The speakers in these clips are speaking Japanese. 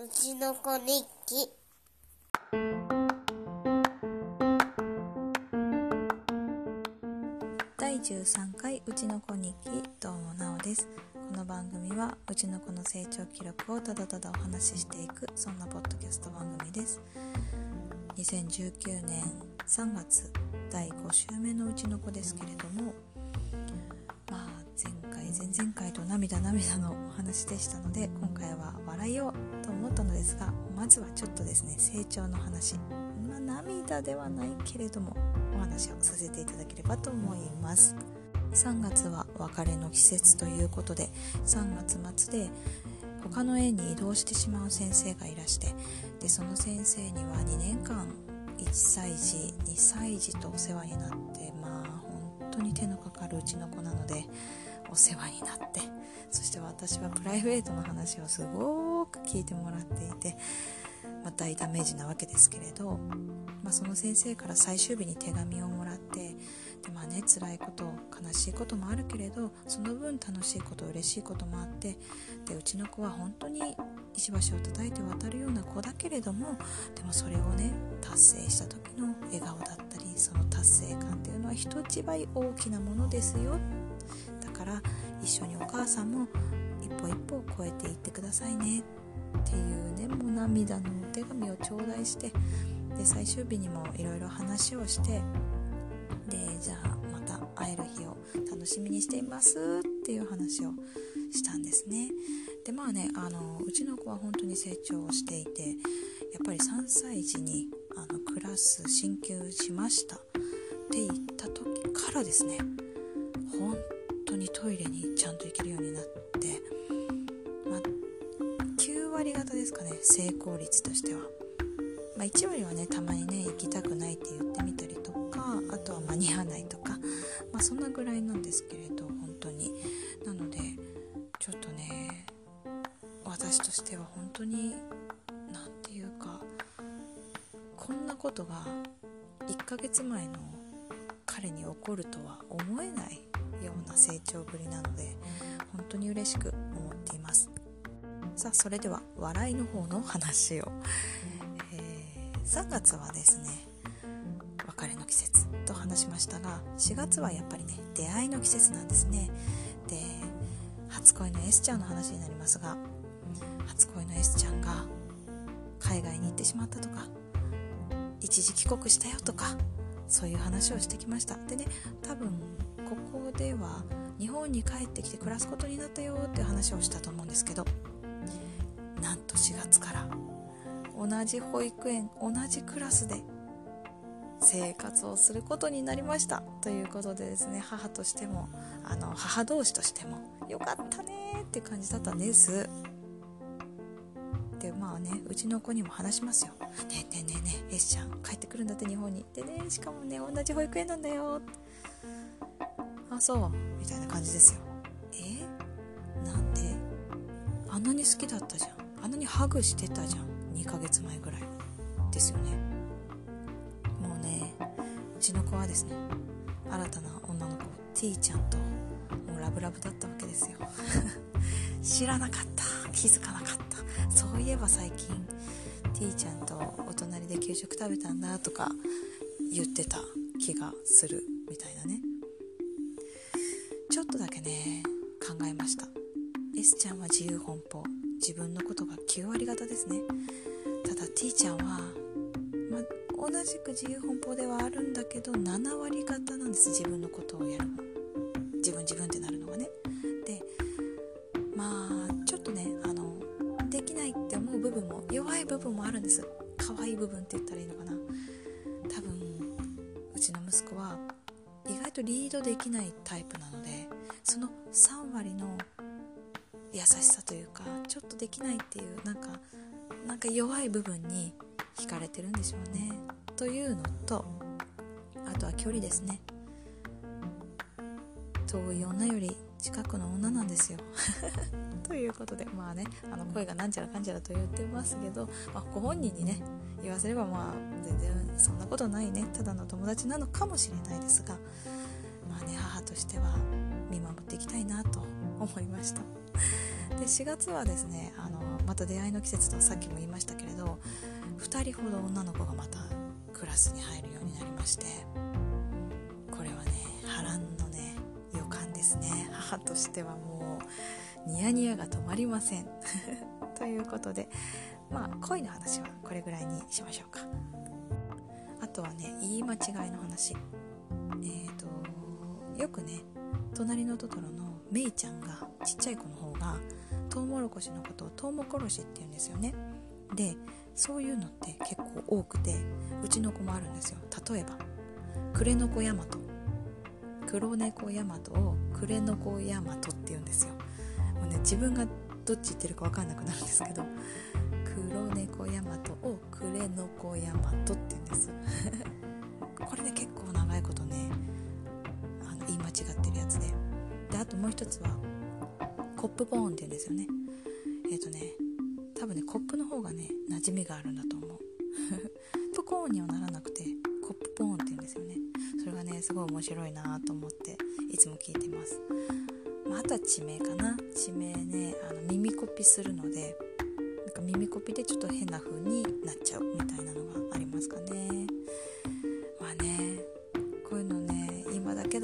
うちの子日記。第13回うちの子日記。どうもなおです。この番組はうちの子の成長記録をただただお話ししていくそんなポッドキャスト番組です。2019年3月第5週目のうちの子ですけれどもまあ前回前々回と涙涙のお話でしたので今回は笑いをったのですがまずはちょっとですね成長の話。まあ涙ではないけれどもお話をさせていただければと思います。3月は別れの季節ということで3月末で他の園に移動してしまう先生がいらしてでその先生には2年間1歳児2歳児とお世話になってまあ本当に手のかかるうちの子なのでお世話になってそして私はプライベートの話をすごく聞いてもらっていて、まあ、大ダメージなわけですけれど、まあ、その先生から最終日に手紙をもらってでまあね辛いこと悲しいこともあるけれどその分楽しいこと嬉しいこともあってでうちの子は本当に石橋を叩いて渡るような子だけれどもでもそれをね達成した時の笑顔だったりその達成感っていうのは人一倍大きなものですよだから一緒にお母さんも一歩一歩超えていってくださいねっていうねもう涙のお手紙を頂戴してで最終日にもいろいろ話をしてでじゃあまた会える日を楽しみにしていますっていう話をしたんですね。でまあねあのうちの子は本当に成長していてやっぱり3歳児にあのクラス進級しましたって言った時からですね本当にトイレにちゃんと行けるようになって、まあ、9割方ですかね成功率としては、まあ、1割はねたまにね行きたくないって言ってみたりとかあとは間に合わないとか、まあ、そんなぐらいなんですけれど本当に。なのでちょっとね私としては本当に何て言うかこんなことが1ヶ月前の彼に起こるとは思えないような成長ぶりなので本当に嬉しく思っています。さあそれでは笑いの方の話を、えー3月はですね別れの季節と話しましたが4月はやっぱりね出会いの季節なんですね。で初恋の S ちゃんの話になりますが初恋の S ちゃんが海外に行ってしまったとか一時帰国したよとかそういう話をしてきました。でね多分ここでは日本に帰ってきて暮らすことになったよっていう話をしたと思うんですけどなんと4月から同じ保育園同じクラスで生活をすることになりました。ということでですね母としてもあの母同士としてもよかったねって感じだったんです。でまあねうちの子にも話しますよ「ねえねえねえねえ S ちゃん帰ってくるんだって日本に」でねしかもね同じ保育園なんだよ。あそうみたいな感じですよ。え？なんで？あんなに好きだったじゃん。あんなにハグしてたじゃん。2ヶ月前ぐらい。ですよね。もうねうちの子はですね新たな女の子 T ちゃんともうラブラブだったわけですよ。知らなかった。気づかなかった。そういえば最近 T ちゃんとお隣で給食食べたんだとか言ってた気がするみたいなね。ちょっとだけね考えました。S ちゃんは自由奔放。自分のことが9割方ですね。ただ T ちゃんは、ま、同じく自由奔放ではあるんだけど7割方なんです。自分のことをやるの。自分自分ってなるのがね。とリードできないタイプなのでその3割の優しさというかちょっとできないっていうなんかなんか弱い部分に惹かれてるんでしょうね。というのとあとは距離ですね。遠い女より近くの女なんですよ。ということでまあねあの声がなんちゃらかんちゃらと言ってますけど、まあ、ご本人にね言わせればまあ全然そんなことないね。ただの友達なのかもしれないですがまあね母としては見守っていきたいなと思いました。で4月はですねあのまた出会いの季節とさっきも言いましたけれど2人ほど女の子がまたクラスに入るようになりましてこれはね波乱のね予感ですね。母としてはもうニヤニヤが止まりません。ということでまあ恋の話はこれぐらいにしましょうか。あとはね言い間違いの話。よくね隣のトトロのメイちゃんがちっちゃい子の方がトウモロコシのことをトウモコロシって言うんですよね。でそういうのって結構多くてうちの子もあるんですよ。例えばクレノコヤマト。黒猫ヤマトをクレノコヤマトって言うんですよ。もうね自分がどっち言ってるか分かんなくなるんですけど黒猫ヤマトをクレノコヤマトって言うんです。これで結構長いことね言い間違ってるやつでであともう一つはコップボーンって言うんですよね。えっ、ー、とね多分ねコップの方がね馴染みがあるんだと思う。プコーンにはならなくてコップポーンって言うんですよね。それがねすごい面白いなと思っていつも聞いてます、まあ、あとは地名かな。地名ねあの耳コピするのでなんか耳コピでちょっと変な風になっちゃうみたいなのがありますかね。まあね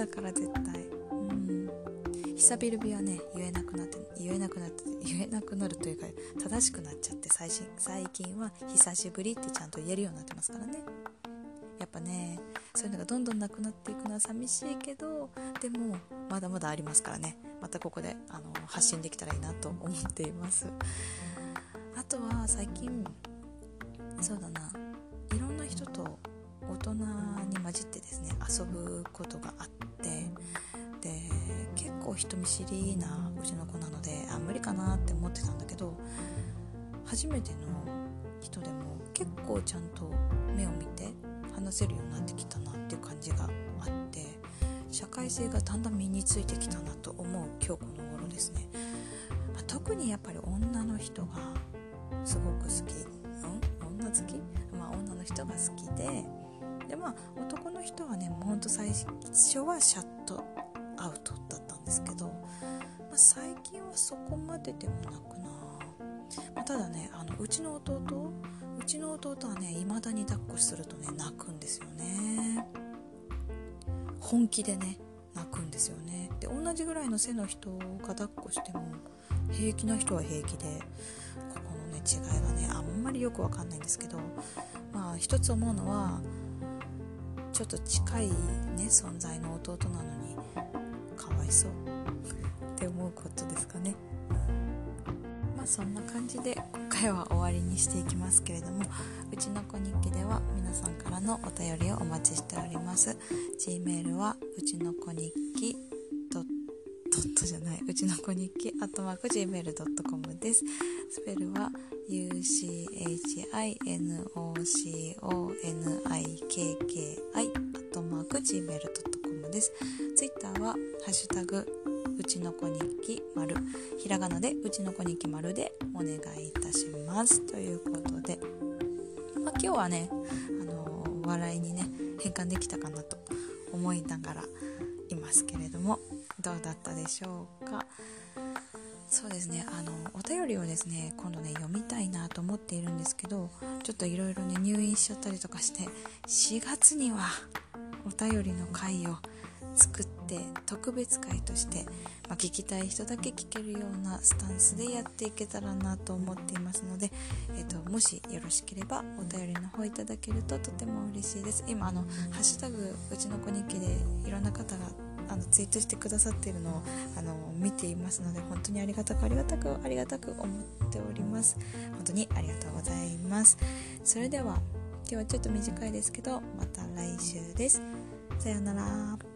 だから絶対。うん。久ビルビはね言えなくなって言えなくなって言えなくなるというか正しくなっちゃって最新最近は久しぶりってちゃんと言えるようになってますからね。やっぱねそういうのがどんどんなくなっていくのは寂しいけどでもまだまだありますからね。またここであの発信できたらいいなと思っています。あとは最近そうだな。いろんな人と大人に混じってですね遊ぶことがあって構人見知りなうちの子なのであ無理かなって思ってたんだけど初めての人でも結構ちゃんと目を見て話せるようになってきたなっていう感じがあって社会性がだんだん身についてきたなと思う今日この頃ですね、まあ、特にやっぱり女の人がすごく好き、うん、女好き、まあ、女の人が好きででまあ男の人はねもうほんと最初はシャットアウトだったですけど、まあ、最近はそこまででもなくな、まあ、ただねあのうちの弟うちの弟はね未だに抱っこするとね泣くんですよね。本気でね泣くんですよね。で同じぐらいの背の人が抱っこしても平気な人は平気でここのね違いがねあんまりよくわかんないんですけどまあ一つ思うのはちょっと近いね存在の弟なのにかわいそう。って思うことですかねまあそんな感じで今回は終わりにしていきますけれどもうちの子日記では皆さんからのお便りをお待ちしております Gmail はうちの子日記ドットじゃない、うちの子日記、アットマーク Gmail.com です。スペルは UCHINOCONIKKI、アットマーク Gmail.com です。ツイッターは、ハッシュタグ、うちの子日記丸ひらがなでうちの子日記丸でお願いいたします。ということで、まあ、今日はね、あのー、笑いにね変換できたかなと思いながらいますけれども。どうだったでしょうか。そうですね。あのお便りをですね今度ね読みたいなと思っているんですけどちょっといろいろね入院しちゃったりとかして4月にはお便りの回を作って特別会として、まあ、聞きたい人だけ聞けるようなスタンスでやっていけたらなと思っていますので、えーと、もしよろしければお便りの方いただけるととても嬉しいです。今あの「ハッシュタグうちの子日記」でいろんな方があのツイートしてくださっているのをあの見ていますので本当にありがたくありがたくありがたく思っております。本当にありがとうございます。それでは今日はちょっと短いですけどまた来週です。さようなら。